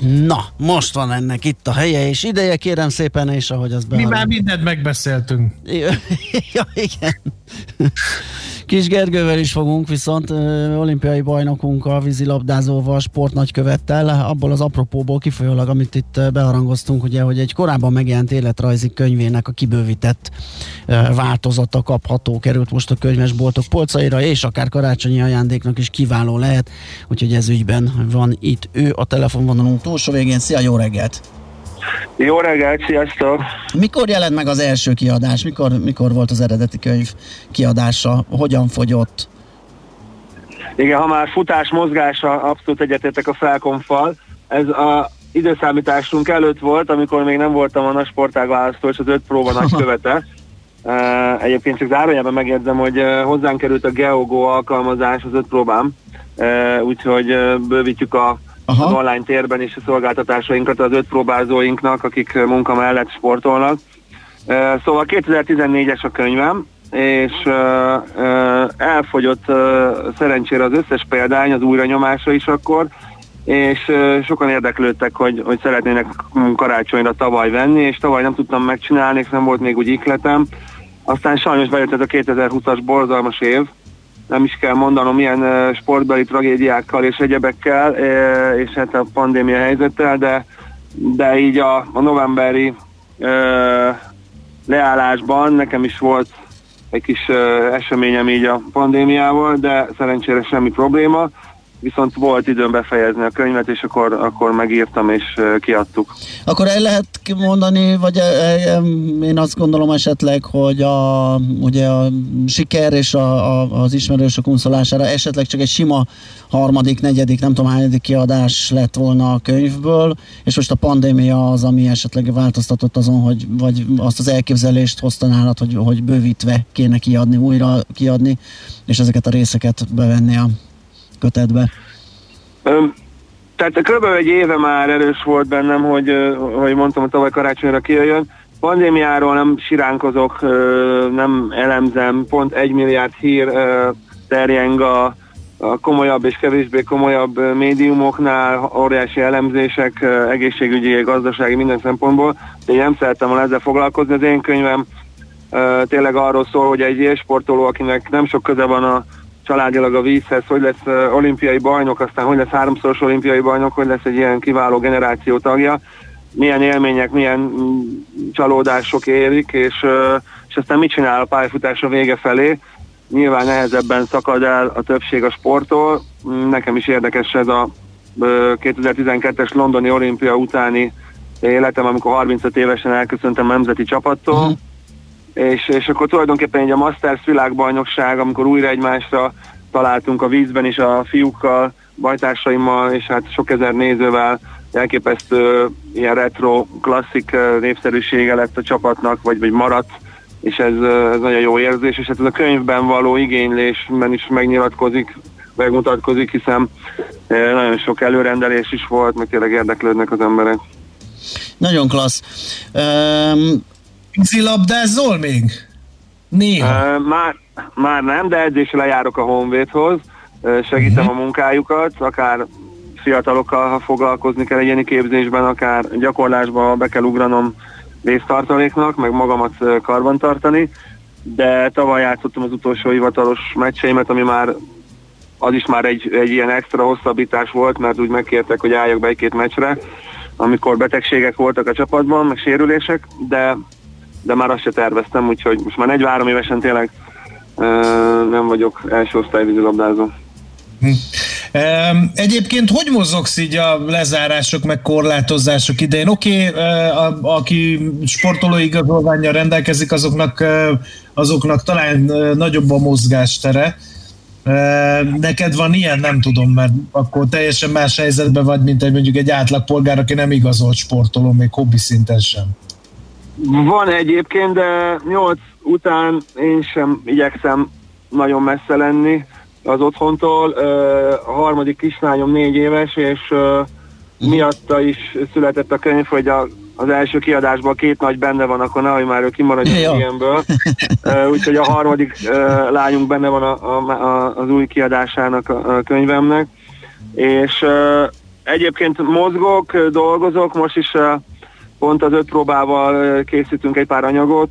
B: Na, most van ennek itt a helye és ideje, kérem szépen, és ahogy az
D: Mi már mindent megbeszéltünk.
B: ja, igen. Kis Gergővel is fogunk, viszont ö, olimpiai bajnokunk a vízilabdázóval, sportnagykövettel, abból az apropóból kifolyólag, amit itt beharangoztunk, ugye, hogy egy korábban megjelent életrajzi könyvének a kibővített ö, változata kapható, került most a könyvesboltok polcaira, és akár karácsonyi ajándéknak is kiváló lehet, úgyhogy ez ügyben van itt ő a telefonvonalunk túlsó végén. Szia, jó reggelt!
P: Jó reggelt, sziasztok!
B: Mikor jelent meg az első kiadás? Mikor, mikor volt az eredeti könyv kiadása? Hogyan fogyott?
P: Igen, ha már futás, mozgása, abszolút egyetértek a felkonfal. Ez a időszámításunk előtt volt, amikor még nem voltam a nagy sportág választó, és az öt próba nagy követe. Uh, egyébként csak zárójában megjegyzem, hogy uh, hozzánk került a GeoGo alkalmazás az öt próbám, uh, úgyhogy bővítjük a Aha. az online térben is a szolgáltatásainkat az öt próbázóinknak, akik munka mellett sportolnak. Szóval 2014-es a könyvem, és elfogyott szerencsére az összes példány, az újranyomása is akkor, és sokan érdeklődtek, hogy, hogy szeretnének karácsonyra tavaly venni, és tavaly nem tudtam megcsinálni, és nem volt még úgy ikletem. Aztán sajnos bejött ez a 2020-as borzalmas év, nem is kell mondanom milyen sportbeli tragédiákkal és egyebekkel, és hát a pandémia helyzettel, de, de így a, a novemberi uh, leállásban nekem is volt egy kis uh, eseményem így a pandémiával, de szerencsére semmi probléma viszont volt időm befejezni a könyvet, és akkor, akkor megírtam és kiadtuk.
B: Akkor el lehet mondani, vagy én azt gondolom esetleg, hogy a, ugye a siker és a, a, az ismerősök unszolására esetleg csak egy sima harmadik, negyedik, nem tudom hányadik kiadás lett volna a könyvből, és most a pandémia az, ami esetleg változtatott azon, hogy vagy azt az elképzelést hozta nálad, hogy, hogy bővítve kéne kiadni, újra kiadni, és ezeket a részeket bevenni a kötetbe?
P: Tehát kb. egy éve már erős volt bennem, hogy, hogy mondtam, hogy tavaly karácsonyra kijöjjön. Pandémiáról nem siránkozok, nem elemzem, pont egy milliárd hír terjeng a, a komolyabb és kevésbé komolyabb médiumoknál, óriási elemzések, egészségügyi, gazdasági, minden szempontból, de én nem szerettem volna ezzel foglalkozni. Az én könyvem tényleg arról szól, hogy egy sportoló, akinek nem sok köze van a családilag a vízhez, hogy lesz olimpiai bajnok, aztán hogy lesz háromszoros olimpiai bajnok, hogy lesz egy ilyen kiváló generáció tagja, milyen élmények, milyen mm, csalódások érik, és, és aztán mit csinál a pályafutása vége felé. Nyilván nehezebben szakad el a többség a sporttól. Mm, nekem is érdekes ez a 2012-es londoni olimpia utáni életem, amikor 35 évesen elköszöntem a nemzeti csapattól. Uh-huh és, és akkor tulajdonképpen egy a Masters világbajnokság, amikor újra egymásra találtunk a vízben is a fiúkkal, bajtársaimmal, és hát sok ezer nézővel elképesztő ilyen retro, klasszik népszerűsége lett a csapatnak, vagy, vagy maradt, és ez, ez nagyon jó érzés, és hát ez a könyvben való igénylésben is megnyilatkozik, megmutatkozik, hiszen nagyon sok előrendelés is volt, meg tényleg érdeklődnek az emberek.
B: Nagyon klassz.
D: Vízilabdázol még? Néha.
P: Uh, már, már nem, de edzésre lejárok a Honvédhoz, segítem uh-huh. a munkájukat, akár fiatalokkal, ha foglalkozni kell egyéni képzésben, akár gyakorlásban be kell ugranom résztartaléknak, meg magamat karban tartani, de tavaly játszottam az utolsó hivatalos meccseimet, ami már az is már egy, egy ilyen extra hosszabbítás volt, mert úgy megkértek, hogy álljak be egy-két meccsre, amikor betegségek voltak a csapatban, meg sérülések, de de már azt se terveztem, úgyhogy most már 43 évesen tényleg nem vagyok első osztály vízilabdázó.
D: Hm. Egyébként hogy mozogsz így a lezárások meg korlátozások idején? Oké, okay, aki sportolói igazolványjal rendelkezik, azoknak, azoknak talán nagyobb a mozgástere. Neked van ilyen? Nem tudom, mert akkor teljesen más helyzetben vagy, mint egy mondjuk egy átlagpolgár, aki nem igazolt sportoló, még hobbi szinten sem.
P: Van egyébként, de 8 után én sem igyekszem nagyon messze lenni az otthontól. A harmadik kislányom négy éves, és miatta is született a könyv, hogy a, az első kiadásban két nagy benne van, akkor nehogy már ő kimaradjon ja. ilyenből. Úgyhogy a harmadik lányunk benne van a, a, a, az új kiadásának a, a könyvemnek. És egyébként mozgok, dolgozok, most is pont az öt próbával készítünk egy pár anyagot,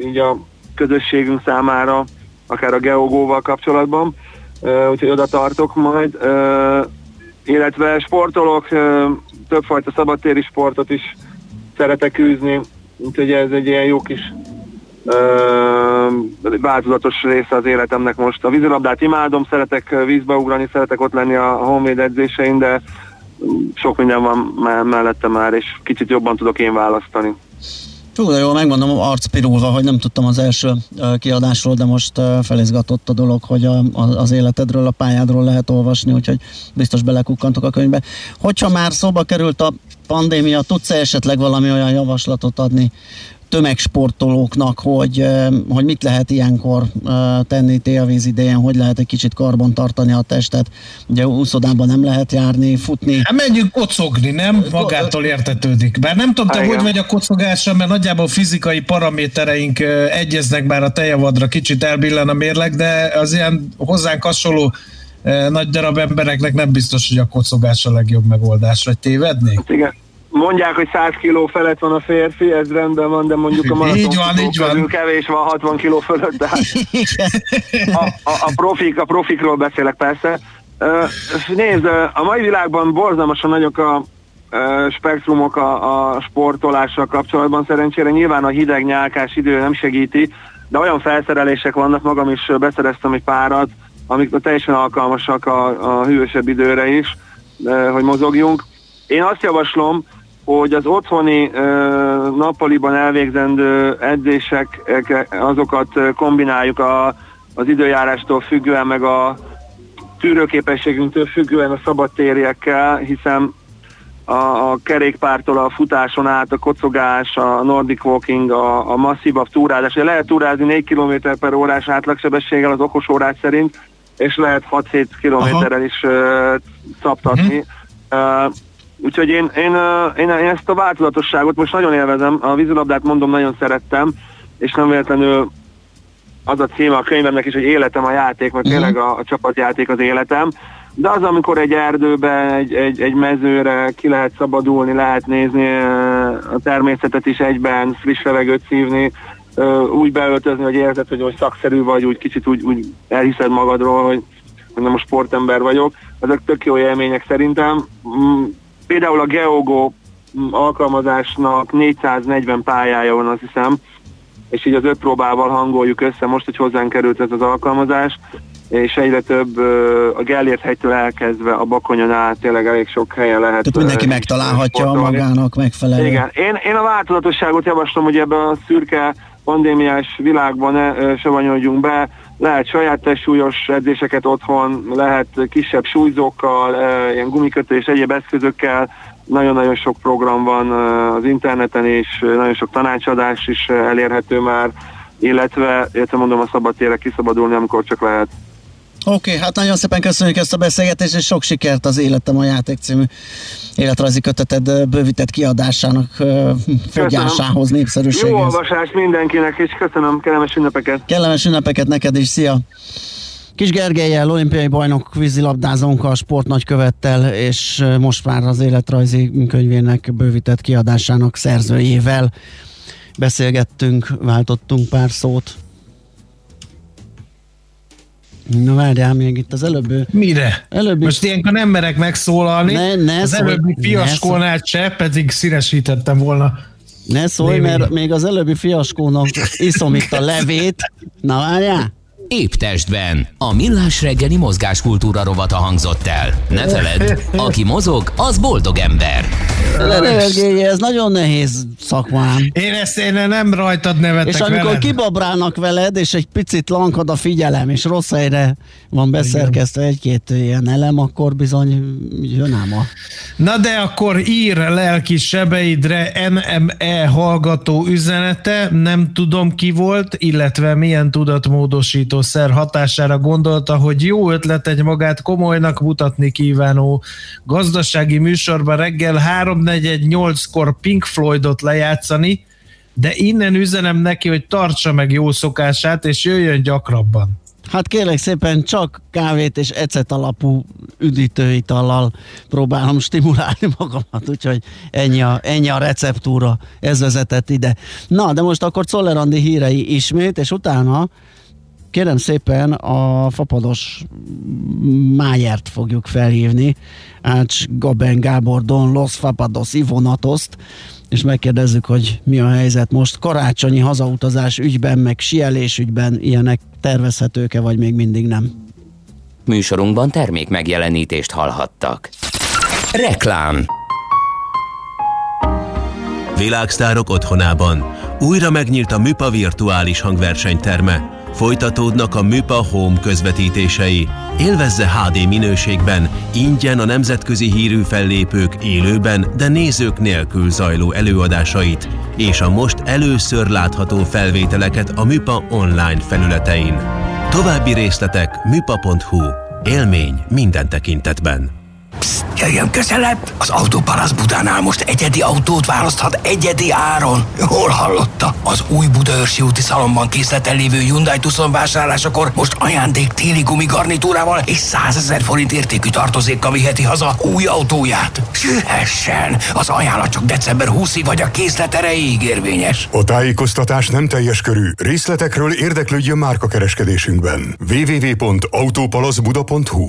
P: így a közösségünk számára, akár a geogóval kapcsolatban, úgyhogy oda tartok majd. Illetve sportolok, többfajta szabadtéri sportot is szeretek űzni, úgyhogy ez egy ilyen jó kis változatos része az életemnek most. A vízilabdát imádom, szeretek vízbe ugrani, szeretek ott lenni a Honvéd edzésein, de sok minden van mellette már, és kicsit jobban tudok én választani.
B: Hú, de jól megmondom, arcpirulva, hogy nem tudtam az első kiadásról, de most felizgatott a dolog, hogy a, az életedről, a pályádról lehet olvasni, úgyhogy biztos belekukkantok a könyvbe. Hogyha már szóba került a pandémia, tudsz esetleg valami olyan javaslatot adni tömegsportolóknak, hogy, hogy mit lehet ilyenkor tenni télvíz idején, hogy lehet egy kicsit karban tartani a testet. Ugye úszodában nem lehet járni, futni.
D: Hát menjünk kocogni, nem? Magától értetődik. Bár nem tudom, te hogy vagy a kocogásra, mert nagyjából fizikai paramétereink egyeznek, bár a tejavadra kicsit elbillen a mérleg, de az ilyen hozzánk hasonló nagy darab embereknek nem biztos, hogy a kocogás a legjobb megoldás, vagy tévednék? Hát
P: igen mondják, hogy 100 kiló felett van a férfi, ez rendben van, de mondjuk a maraton így van, így van. kevés van 60 kiló fölött, de a, a, a, profik, a profikról beszélek persze. Nézd, a mai világban borzalmasan nagyok a spektrumok a, a sportolással kapcsolatban. Szerencsére nyilván a hideg nyálkás idő nem segíti, de olyan felszerelések vannak, magam is beszereztem egy párat, amik teljesen alkalmasak a, a hűvösebb időre is, hogy mozogjunk. Én azt javaslom, hogy az otthoni nappaliban elvégzendő edzések, azokat kombináljuk a, az időjárástól függően, meg a tűrőképességünktől függően a szabadtériekkel, hiszen a, a kerékpártól a futáson át, a kocogás, a nordic walking, a, a masszívabb túrázás. Lehet túrázni 4 km per órás átlagsebességgel az okos órás szerint, és lehet 6-7 kilométerrel is uh, szaptatni. Uh-huh. Uh, Úgyhogy én, én, én, én ezt a változatosságot most nagyon élvezem, a vízilabdát mondom nagyon szerettem, és nem véletlenül az a címe a könyvemnek is, hogy életem a játék, mert uh-huh. tényleg a, a csapatjáték az életem. De az, amikor egy erdőbe, egy, egy, egy mezőre ki lehet szabadulni, lehet nézni a természetet is egyben, friss levegőt szívni, úgy beöltözni, hogy érzed, hogy, hogy szakszerű vagy, úgy kicsit úgy, úgy elhiszed magadról, hogy, hogy nem a sportember vagyok. Ezek tök jó élmények szerintem. Mm, Például a Geogo alkalmazásnak 440 pályája van, azt hiszem, és így az öt próbával hangoljuk össze most, hogy hozzánk került ez az alkalmazás, és egyre több a Gellért hegytől elkezdve a Bakonyon át tényleg elég sok helyen lehet.
B: Tehát mindenki megtalálhatja sportolni. magának megfelelő.
P: Igen, én, én a változatosságot javaslom, hogy ebben a szürke pandémiás világban ne savanyodjunk be, lehet saját testsúlyos edzéseket otthon, lehet kisebb súlyzókkal, ilyen gumikötő és egyéb eszközökkel, nagyon-nagyon sok program van az interneten, és nagyon sok tanácsadás is elérhető már, illetve, illetve mondom a szabadtére kiszabadulni, amikor csak lehet.
B: Oké, okay, hát nagyon szépen köszönjük ezt a beszélgetést, és sok sikert az Életem a játék című életrajzi köteted bővített kiadásának fogyásához, népszerűséghez.
P: Jó olvasás mindenkinek, és köszönöm, kellemes ünnepeket.
B: Kellemes ünnepeket neked is, szia! Kis Gergelyel, olimpiai bajnok vízilabdázónkkal, sportnagykövettel, és most már az életrajzi könyvének bővített kiadásának szerzőjével beszélgettünk, váltottunk pár szót. Na várjál, még itt az előbb...
D: Mire? Előbbi... Most ilyenkor nem merek megszólalni. Ne, ne az szólj, előbbi fiaskónál se, pedig színesítettem volna.
B: Ne szólj, Lévi. mert még az előbbi fiaskónak iszom itt a levét. Na várjál!
C: Épp testben. A millás reggeli mozgáskultúra rovata hangzott el. Ne feledd, aki mozog, az boldog ember.
B: Levegély, ez nagyon nehéz szakmám.
D: Én ezt én nem rajtad nevetek
B: És amikor
D: veled.
B: kibabrálnak veled, és egy picit lankad a figyelem, és rossz helyre van beszerkesztve egy-két ilyen elem, akkor bizony jön ám a...
D: Na de akkor ír lelki sebeidre MME hallgató üzenete, nem tudom ki volt, illetve milyen tudatmódosítószer hatására gondolta, hogy jó ötlet egy magát komolynak mutatni kívánó gazdasági műsorban reggel 3-4-8-kor Pink Floydot lejátszani, de innen üzenem neki, hogy tartsa meg jó szokását, és jöjjön gyakrabban.
B: Hát kérlek szépen csak kávét és ecet alapú üdítőitallal próbálom stimulálni magamat, úgyhogy ennyi a, ennyi a receptúra, ez vezetett ide. Na, de most akkor Czoller Andi hírei ismét, és utána kérem szépen a fapados Májert fogjuk felhívni, Ács Gaben Gábor Don Los Fapados Ivonatoszt, és megkérdezzük, hogy mi a helyzet most karácsonyi hazautazás ügyben, meg sielés ügyben ilyenek tervezhetők-e, vagy még mindig nem.
C: Műsorunkban termék megjelenítést hallhattak. Reklám
E: Világsztárok otthonában újra megnyílt a Műpa virtuális hangversenyterme. Folytatódnak a Műpa Home közvetítései. Élvezze HD minőségben, ingyen a nemzetközi hírű fellépők élőben, de nézők nélkül zajló előadásait, és a most először látható felvételeket a Műpa online felületein. További részletek műpa.hu. Élmény minden tekintetben.
Q: Jöjjön közelebb! Az Autópalasz Budánál most egyedi autót választhat egyedi áron. Hol hallotta? Az új Budaörsi úti szalomban készleten lévő Hyundai Tucson vásárlásakor most ajándék téli gumigarnitúrával és 100 ezer forint értékű tartozékkal viheti haza új autóját. Sühessen! Az ajánlat csak december 20-ig vagy a készlet erejéig érvényes.
R: A tájékoztatás nem teljes körű. Részletekről érdeklődjön márkakereskedésünkben. www.autopalaszbuda.hu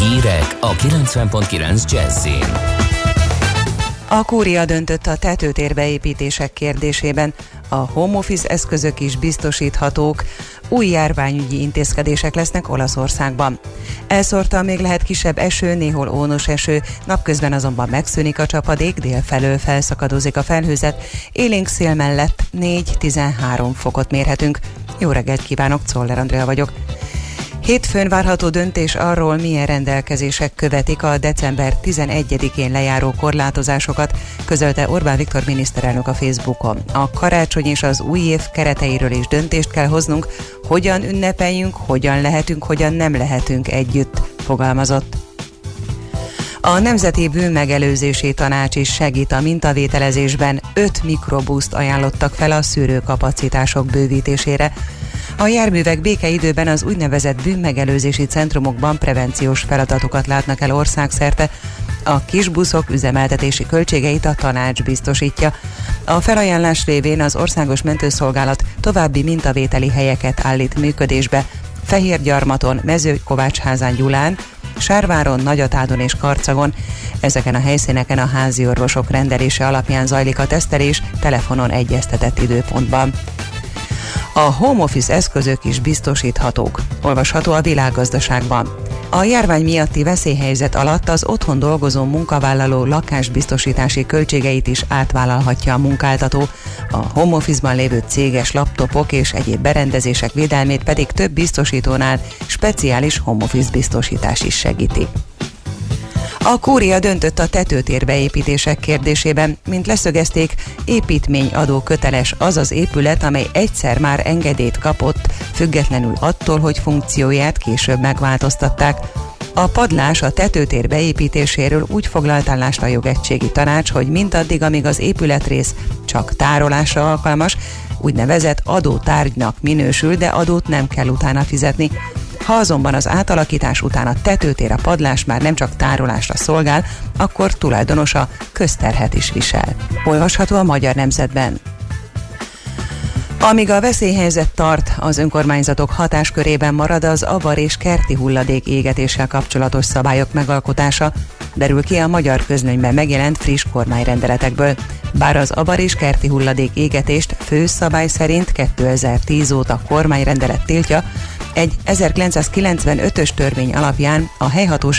C: Hírek a 90.9 Jazzin.
H: A kúria döntött a tetőtérbeépítések kérdésében. A home office eszközök is biztosíthatók. Új járványügyi intézkedések lesznek Olaszországban. Elszórtan még lehet kisebb eső, néhol ónos eső, napközben azonban megszűnik a csapadék, délfelől felszakadozik a felhőzet, élénk szél mellett 4-13 fokot mérhetünk. Jó reggelt kívánok, Czoller Andrea vagyok. Hétfőn várható döntés arról, milyen rendelkezések követik a december 11-én lejáró korlátozásokat, közölte Orbán Viktor miniszterelnök a Facebookon. A karácsony és az új év kereteiről is döntést kell hoznunk, hogyan ünnepeljünk, hogyan lehetünk, hogyan nem lehetünk együtt, fogalmazott. A Nemzeti Bűnmegelőzési Tanács is segít a mintavételezésben. 5 mikrobuszt ajánlottak fel a szűrőkapacitások bővítésére. A járművek békeidőben az úgynevezett bűnmegelőzési centrumokban prevenciós feladatokat látnak el országszerte. A kisbuszok üzemeltetési költségeit a tanács biztosítja. A felajánlás révén az Országos Mentőszolgálat további mintavételi helyeket állít működésbe. Fehérgyarmaton, Mezőkovácsházán Gyulán, Sárváron, Nagyatádon és Karcagon. Ezeken a helyszíneken a házi orvosok rendelése alapján zajlik a tesztelés telefonon egyeztetett időpontban. A home office eszközök is biztosíthatók. Olvasható a világgazdaságban. A járvány miatti veszélyhelyzet alatt az otthon dolgozó munkavállaló lakásbiztosítási költségeit is átvállalhatja a munkáltató. A home office-ban lévő céges laptopok és egyéb berendezések védelmét pedig több biztosítónál speciális home office biztosítás is segíti. A kúria döntött a tetőtérbeépítések kérdésében, mint leszögezték, építményadó köteles az az épület, amely egyszer már engedélyt kapott, függetlenül attól, hogy funkcióját később megváltoztatták. A padlás a tetőtér beépítéséről úgy foglalt állást a jogegységi tanács, hogy mindaddig, amíg az épületrész csak tárolásra alkalmas, úgynevezett adótárgynak minősül, de adót nem kell utána fizetni. Ha azonban az átalakítás után a tetőtér a padlás már nem csak tárolásra szolgál, akkor tulajdonosa közterhet is visel. Olvasható a Magyar Nemzetben. Amíg a veszélyhelyzet tart, az önkormányzatok hatáskörében marad az avar és kerti hulladék égetéssel kapcsolatos szabályok megalkotása, derül ki a magyar közlönyben megjelent friss kormányrendeletekből. Bár az avar és kerti hulladék égetést főszabály szerint 2010 óta kormányrendelet tiltja, egy 1995-ös törvény alapján a helyhatós